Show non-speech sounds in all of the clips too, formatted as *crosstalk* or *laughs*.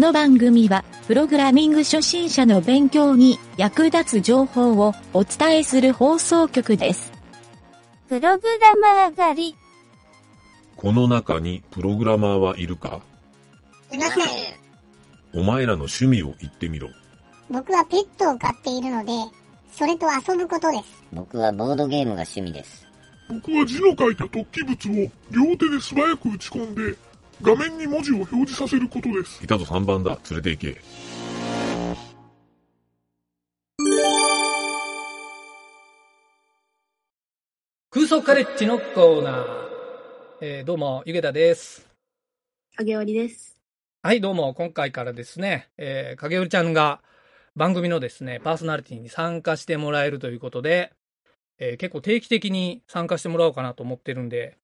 の番組は、プログラミング初心者の勉強に役立つ情報をお伝えする放送局です。プログラマー狩り。この中にプログラマーはいるか？いません。お前らの趣味を言ってみろ。僕はペットを飼っているので、それと遊ぶことです。僕はボードゲームが趣味です。僕は字の書いた突起物を両手で素早く打ち込んで、画面に文字を表示させることです。いたぞ3番だ。連れて行け。空想カレッジのコーナー。えーどうも、ゆげたです。影織です。はい、どうも、今回からですね、えー、影織ちゃんが番組のですね、パーソナリティに参加してもらえるということで、えー結構定期的に参加してもらおうかなと思ってるんで、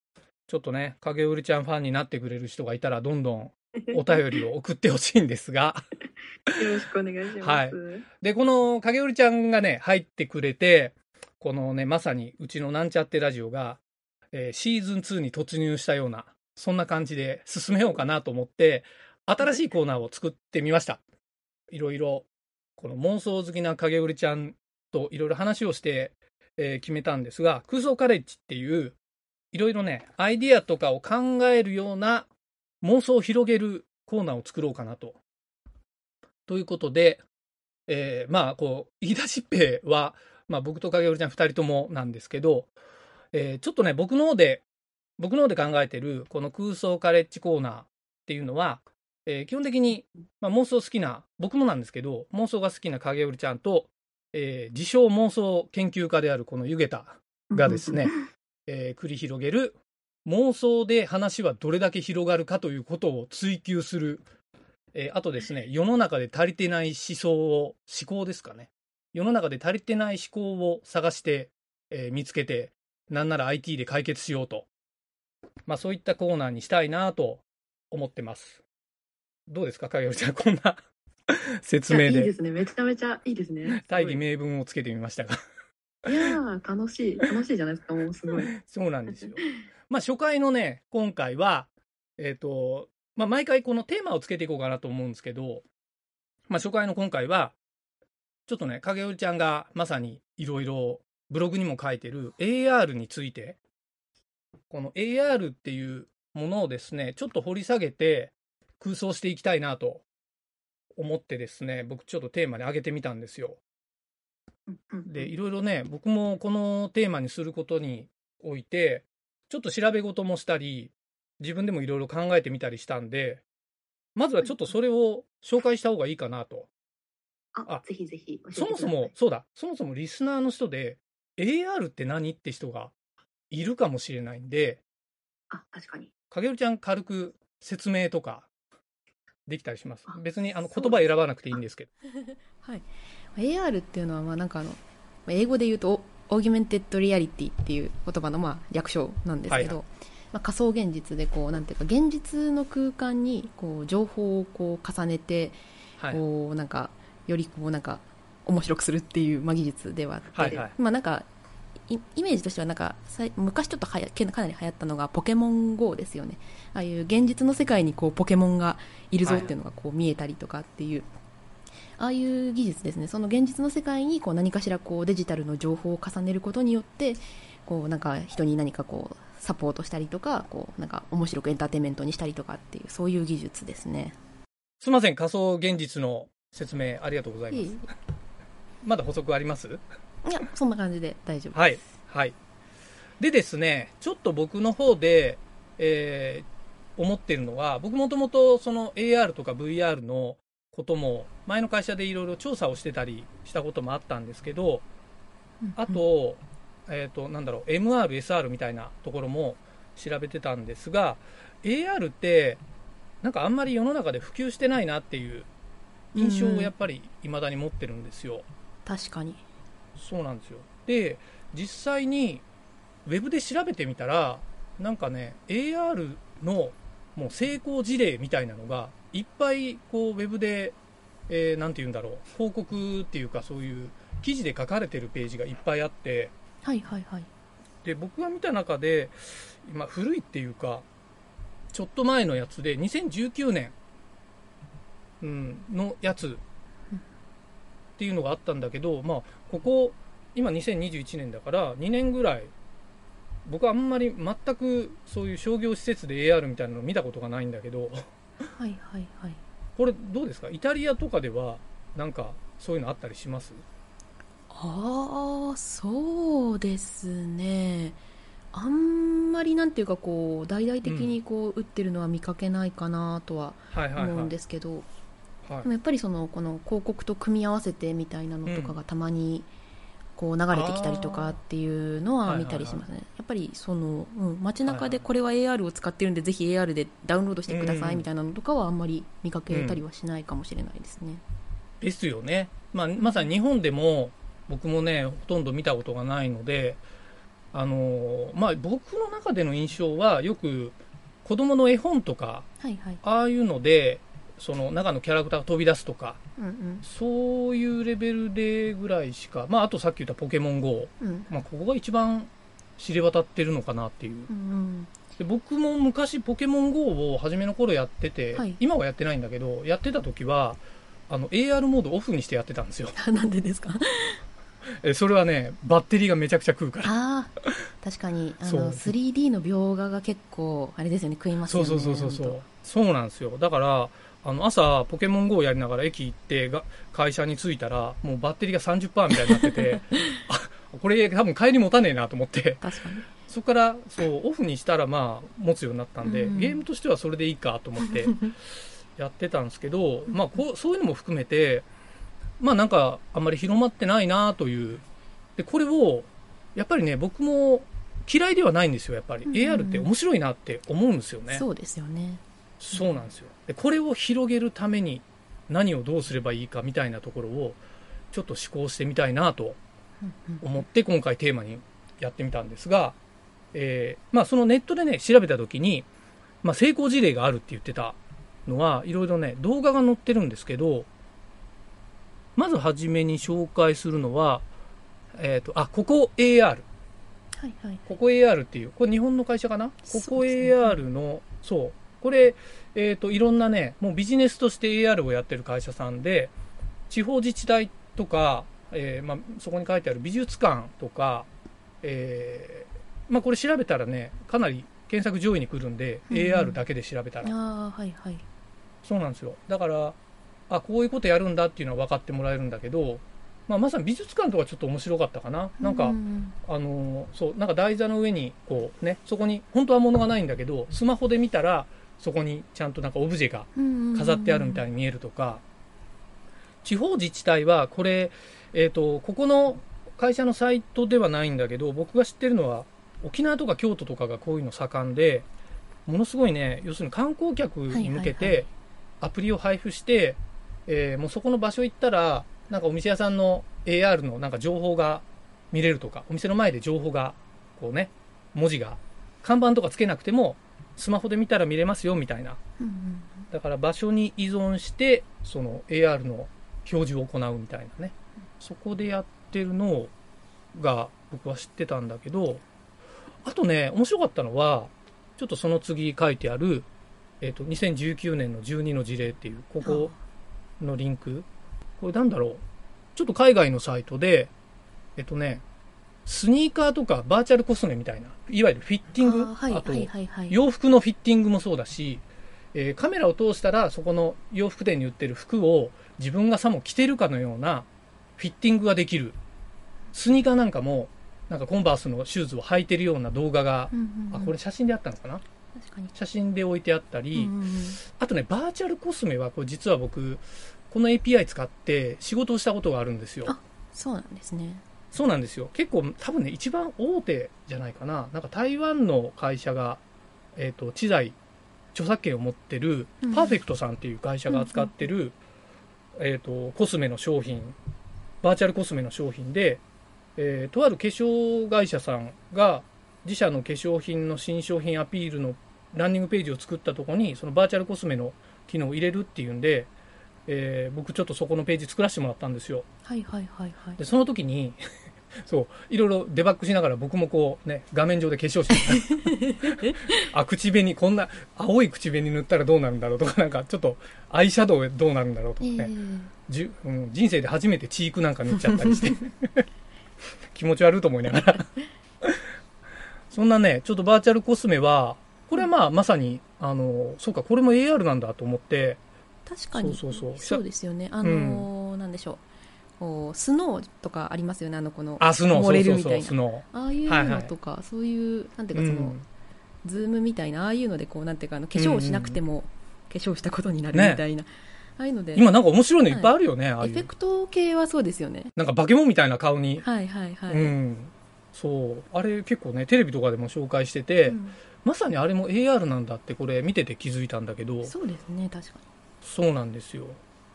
ちょっとね、影織ちゃんファンになってくれる人がいたら、どんどん *laughs* お便りを送ってほしいんですが、*laughs* よろしくお願いします。はいで、この影織ちゃんがね、入ってくれて、このね、まさにうちのなんちゃってラジオが、えーシーズン2に突入したような、そんな感じで進めようかなと思って、新しいコーナーを作ってみました。いろいろ、この妄想好きな影織ちゃんといろいろ話をして、えー決めたんですが、空想カレッジっていう、いろいろね、アイディアとかを考えるような妄想を広げるコーナーを作ろうかなと。ということで、えーまあ、こう、言い出しっぺは、まあ、僕と影織ちゃん二人ともなんですけど、えーちょっとね、僕の方で、僕の方で考えてる、この空想カレッジコーナーっていうのは、えー基本的に、まあ、妄想好きな、僕もなんですけど、妄想が好きな影織ちゃんと、えー自称妄想研究家であるこの湯桁がですね、えー繰り広げる妄想で話はどれだけ広がるかということを追求する、えーあとですね、世の中で足りてない思想を、思考ですかね。世の中で足りてない思考を探して、えー見つけて、なんなら IT で解決しようと。まあそういったコーナーにしたいなと思ってます。どうですか、影織ちゃん、*laughs* こんな説明でいいですね。めちゃめちゃいいですね。*laughs* 大義す名分をつけてみましたが。いや、楽しい。楽しいじゃないですか、もうすごい。*laughs* そうなんですよ。まあ初回のね、今回は、えっ、と、まあ毎回このテーマをつけていこうかなと思うんですけど、まあ初回の今回は、ちょっとね、影織ちゃんがまさにいろいろブログにも書いてる AR について、この AR っていうものをですね、ちょっと掘り下げて空想していきたいなと思ってですね、僕ちょっとテーマに挙げてみたんですよ。で、いろいろね、僕もこのテーマにすることにおいて、ちょっと調べ事もしたり、自分でもいろいろ考えてみたりしたんで、まずはちょっとそれを紹介した方がいいかなと。ああ、ぜひぜひそ。もそも、そうだ、そもそもリスナーの人で、AR って何って人がいるかもしれないんで、あ、確かに。影織ちゃん軽く説明とかできたりしますあ。別にあの言葉選ばなくていいんですけど。はい、AR っていうのはまあなんかあのまあ英語で言うと augmented reality っていう言葉のまあ略称なんですけど、はまあ、仮想現実でこうなんていうか現実の空間にこう情報をこう重ねてはい。こうなんかよりこうなんか面白くするっていうまあ技術ではあって、はいはい。まあなんかイイメージとしてはなんか昔ちょっとはやけかなり流行ったのがポケモン GO ですよね。ああいう現実の世界にこうポケモンがいるぞっていうのがこう見えたりとかっていう、ああいう技術ですねその現実の世界にこう何かしらこうデジタルの情報を重ねることによってこうなんか人に何かこうサポートしたりとかこうなんか面白くエンターテインメントにしたりとかっていうそういう技術ですね。すいません、仮想現実の説明ありがとうございます。まだ補足あります？いやそんな感じで大丈夫です。はい。はい。でですね、ちょっと僕の方で、えー思ってるのは、僕もともとその AR とか VR のことも、前の会社でいろいろ調査をしてたりしたこともあったんですけど、あと、えっ、と、なんだろう、MR、SR みたいなところも調べてたんですが、AR って、なんかあんまり世の中で普及してないなっていう印象をやっぱり未だに持ってるんですよ。確かにそうなんですよ。で、実際にウェブで調べてみたら、なんかね、AR のもう成功事例みたいなのが、いっぱいこうウェブで、えーなんて言うんだろう、広告っていうかそういう記事で書かれてるページがいっぱいあって、はいはいはい。で、僕が見た中で、今古いっていうか、ちょっと前のやつで、2019年うん、のやつっていうのがあったんだけど、まあ、ここ、今2021年だから2年ぐらい、僕はあんまり全くそういう商業施設で AR みたいなの見たことがないんだけど、はいはいはい。これどうですか？イタリアとかではなんかそういうのあったりします？ああそうですね。あんまりなんていうかこう大々的にこう打ってるのは見かけないかなとは。思うんですけど、はい。でもやっぱりそのこの広告と組み合わせてみたいなのとかがたまにこう流れてきたりとかっていうのは見たりしますね、やっぱりその、うん、街中でこれは AR を使ってるんでぜひ AR でダウンロードしてくださいみたいなのとかはあんまり見かけたりはしないかもしれないですね、ですよね。まあ、まさに日本でも僕もね、ほとんど見たことがないので、あのまあ、僕の中での印象はよく子供の絵本とか、はいはい。ああいうので、その中のキャラクターが飛び出すとか、うんうんそういうレベルでぐらいしか、まあ、あとさっき言ったポケモン GO、うんまあ、ここが一番知れ渡ってるのかなっていう。うんうんで僕も昔ポケモン GO を初めの頃やってて、はい今はやってないんだけど、やってた時は、あの AR モードオフにしてやってたんですよ。*laughs* なんでですか？えそれはね、バッテリーがめちゃくちゃ食うから。確かにあの 3D の描画が結構あれですよね食いますよねそうそうそうそうそ本う。そうなんですよ。だから、あの朝、ポケモン GO やりながら駅行ってが、会社に着いたら、もうバッテリーが30%みたいになってて、*laughs* あ、これ多分帰り持たねえなと思って、そこから、そう、オフにしたらまあ、持つようになったんで、うんゲームとしてはそれでいいかと思って、*laughs* やってたんですけど、まあこう、そういうのも含めて、まあなんか、あんまり広まってないなという。で、これを、やっぱりね、僕も嫌いではないんですよ、やっぱり。うん AR って面白いなって思うんですよね。そうですよねそうなんですよ。で、これを広げるために何をどうすればいいかみたいなところを、ちょっと思考してみたいなと思って今回テーマにやってみたんですが、えーまあそのネットでね、調べたときに、まあ成功事例があるって言ってたのは、いろいろね、動画が載ってるんですけど、まずはじめに紹介するのは、えっ、と、あ、ここ AR。はいはいここ AR っていう、これ日本の会社かな？ここ AR の、そう。これ、えっ、と、いろんなね、もうビジネスとして AR をやってる会社さんで、地方自治体とか、えーまあ、そこに書いてある美術館とか、えーまあ、これ調べたらね、かなり検索上位に来るんで、うんうん AR だけで調べたら。ああはいはいそうなんですよ。だから、あ、こういうことやるんだっていうのは分かってもらえるんだけど、まあ、まさに美術館とかちょっと面白かったかな。なんか、ううんあのーそう、なんか台座の上に、こうね、そこに、本当は物がないんだけど、スマホで見たら、そこにちゃんとなんかオブジェが飾ってあるみたいに見えるとか、地方自治体は、これ、えっ、と、ここの会社のサイトではないんだけど、僕が知ってるのは、沖縄とか京都とかがこういうの盛んで、ものすごいね、要するに観光客に向けはいはいはて、アプリを配布して、えーもうそこの場所行ったら、なんかお店屋さんの AR のなんか情報が見れるとか、お店の前で情報が、こうね、文字が、看板とかつけなくても、スマホで見たら見れますよみたいな。うんうんだから場所に依存して、その AR の表示を行うみたいなね。そこでやってるのが僕は知ってたんだけど、あとね、面白かったのは、ちょっとその次書いてある、えっ、と、2019年の12の事例っていう、ここのリンク。これなんだろう？ちょっと海外のサイトで、えっとね、スニーカーとかバーチャルコスメみたいな、いわゆるフィッティング、あーはいあとはいはいはい。洋服のフィッティングもそうだし、えーカメラを通したらそこの洋服店に売ってる服を自分がさも着てるかのようなフィッティングができる。スニーカーなんかも、なんかコンバースのシューズを履いてるような動画が、うんうんうん。あ、これ写真であったのかな？写真で置いてあったり、うんうんうん。あとね、バーチャルコスメは、これ実は僕、この API 使って仕事をしたことがあるんですよ。あそうなんですねそうなんですよ。結構、多分ね、一番大手じゃないかな。なんか台湾の会社が、えっ、と、知財、著作権を持ってるうん、パーフェクトさんっていう会社が扱ってる、えっ、と、コスメの商品、バーチャルコスメの商品で、えーとある化粧会社さんが、自社の化粧品の新商品アピールのランニングページを作ったところに、そのバーチャルコスメの機能を入れるっていうんで、えー僕ちょっとそこのページ作らせてもらったんですよ。はいはいはいはい。で、その時に、*laughs* そう、いろいろデバッグしながら僕もこうね、画面上で化粧して *laughs* あ、口紅、こんな青い口紅塗ったらどうなるんだろうとか、なんかちょっとアイシャドウどうなるんだろうとかえね、ーじゅうん、人生で初めてチークなんか塗っちゃったりして、*laughs* 気持ち悪いと思いながら。そんなね、ちょっとバーチャルコスメは、これはまあまさに、あの、そうか、これも AR なんだと思って、確かに。そうですよね。あのーなんでしょう。 SNOW とかありますよね。あのこのあ、ああいうはいはいのとか、そういうなんていうー。かその、うん。 Zoom みたいなああいうのでこうなんていうかあの化粧をしなくても化粧したことになるねみたいな、ああいうので。今なんか面白いのいっぱいあるよね、ああいう。エフェ。クト系はそうですよね。なんか化け物みたいな顔に。はいはいはい、うん、そう。あれ結構ねテレビとかでも紹介してて、うん。まさにあれも AR なんだってこれ見てて気づいたんだけど。そうですね確かそうなんですよ。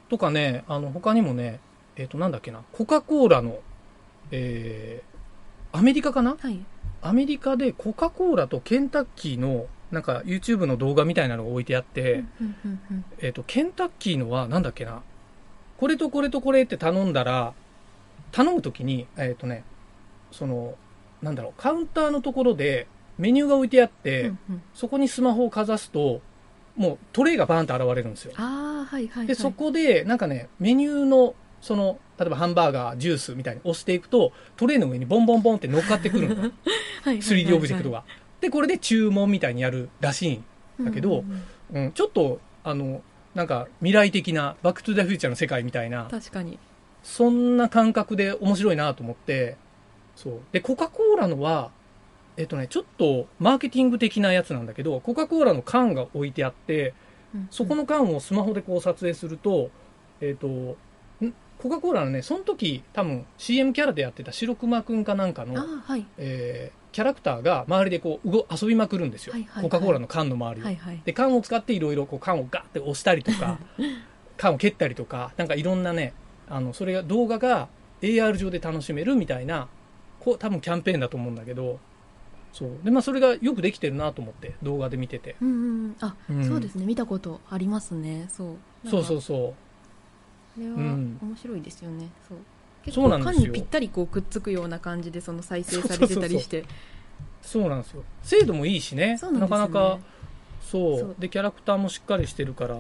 とかねあの他にもねえっ、となんだっけなコカ・コーラのえーアメリカかな？にはい。アメリカでコカ・コーラとケンタッキーのなんか YouTube の動画みたいなのが置いてあって、えっ、と、ケンタッキーのは、なんだっけな、これとこれとこれって頼んだら、頼むときに、えっ、とね、その、なんだろう、カウンターのところでメニューが置いてあって、うんうん。そこにスマホをかざすと、もうトレイがバーンと現れるんですよ。ああはいはいはいで、そこで、なんかね、メニューの、その、例えばハンバーガー、ジュースみたいに押していくと、トレイの上にボンボンボンって乗っかってくるの。*laughs* はいはいはい 3D オブジェクトが。で、これで注文みたいにやるらしいんだけどうんうんうんうん、ちょっと、あの、なんか未来的な、バックトゥザフューチャーの世界みたいな、確かにそんな感覚で面白いなと思って、そう。で、コカ・コーラのは、えっとね、ちょっとマーケティング的なやつなんだけど、コカ・コーラの缶が置いてあって、そこのの缶をスマホでこう撮影すると、えっと、ん？コカ・コーラのね、その時多分 CM キャラでやってた白熊くんかなんかの、はい。えーキャラクターが周りでこう動遊びまくるんですよ、はいはいはい。コカ・コーラの缶の周りを、はいはい。で缶を使っていろいろこう缶をガッて押したりとか *laughs* 缶を蹴ったりとかなんかいろんなねあのそれが動画が AR 上で楽しめるみたいなこう多分キャンペーンだと思うんだけどそう。でまあそれがよくできてるなと思って動画で見てて。うんうんうん。あ、うん。そうですね。見たことありますね。そう。そうそうう。そこれはうん。面白いですよね、そう。結構缶にぴったりこうくっつくような感じでその再生されてたりして。うそうなんですよ。精度もいいしね。そうなかなかそう。そう。でキャラクターもしっかりしてるから。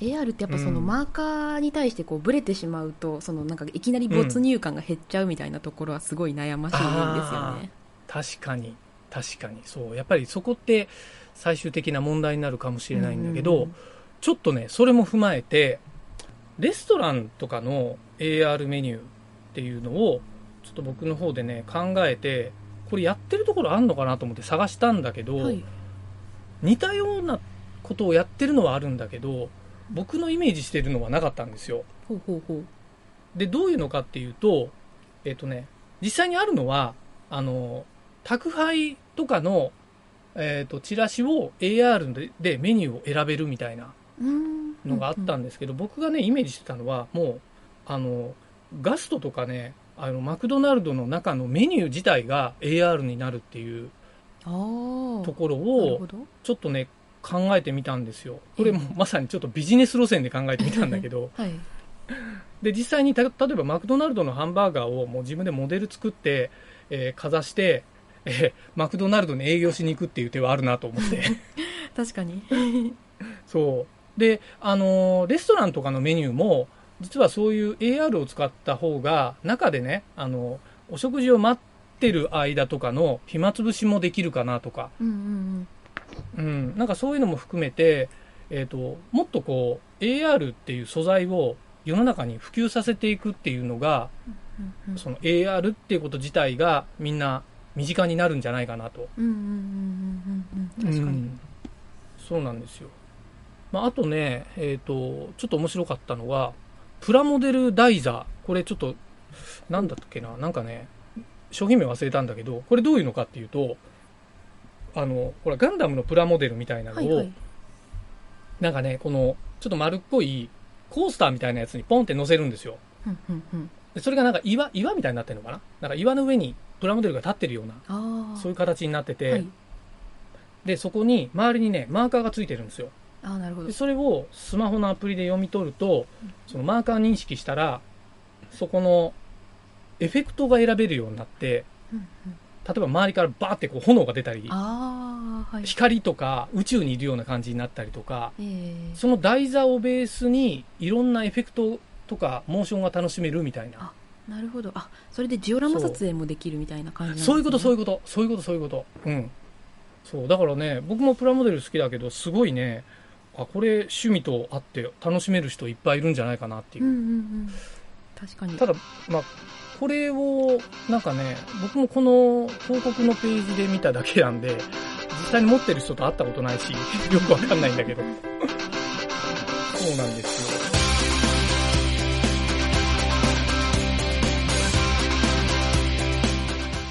AR ってやっぱそのうん。マーカーに対してこうブレてしまうとそのなんかいきなり没入感が減っちゃうみたいなところはすごい悩ましいんですよね。確かに確かに。そう。やっぱりそこって最終的な問題になるかもしれないんだけど、うんちょっとねそれも踏まえてレストランとかの AR メニューっていうのをちょっと僕の方でね考えてこれやってるところあんのかなと思って探したんだけど、はい、似たようなことをやってるのはあるんだけど僕のイメージしてるのはなかったんですよ。ほうほうほう。でどういうのかっていうとえっ、とね実際にあるのはあの宅配とかの、えー、とチラシを AR ででメニューを選べるみたいなのがあったんですけど、僕がねイメージしてたのはもうあのガストとかねあのマクドナルドの中のメニュー自体が AR になるっていうところをちょっとね考えてみたんですよ。これもまさにちょっとビジネス路線で考えてみたんだけど。*laughs* はい。で実際にた例えばマクドナルドのハンバーガーをもう自分でモデル作って、えーかざして、え *laughs* ーマクドナルドに営業しに行くっていう手はあるなと思って。*laughs* 確かに。*laughs* そう。であのーレストランとかのメニューも実はそういう AR を使った方が中でねあのお食事を待ってる間とかの暇つぶしもできるかなとか、うんうんうん、なんかそういうのも含めて、えー、ともっとこう AR っていう素材を世の中に普及させていくっていうのがうんうんその AR っていうこと自体がみんな身近になるんじゃないかなと。確かに、うんそうなんですよ。まあ、あとね、えっ、と、ちょっと面白かったのが、プラモデル台座。これちょっと、なんだったっけな、なんかね、商品名忘れたんだけど、これどういうのかっていうと、あの、ほら、ガンダムのプラモデルみたいなのを、はいはいなんかね、この、ちょっと丸っこいコースターみたいなやつにポンって乗せるんですよ。うんうんうんでそれがなんか岩、岩みたいになってるのかな？なんか岩の上にプラモデルが立ってるような、そういう形になってて、はい、で、そこに、周りにね、マーカーがついてるんですよ。ああなるほどでそれをスマホのアプリで読み取ると、そのマーカー認識したら、そこのエフェクトが選べるようになって、うんうん例えば周りからバーってこう炎が出たり、はい。光とか宇宙にいるような感じになったりとか、ええその台座をベースにいろんなエフェクトとかモーションが楽しめるみたいな。あなるほど。あ、それでジオラマ撮影もできるみたいな感じなんですね。そういうこと、そういうこと、そういうこと、そういうこと。うん。そう、だからね、僕もプラモデル好きだけど、すごいね、あ、これ趣味とあって楽しめる人いっぱいいるんじゃないかなっていう。うんうんうん。確かに。ただ、まあ、これを、なんかね、僕もこの広告のページで見ただけなんで、実際に持ってる人と会ったことないし、よくわかんないんだけど。そうなんですよ。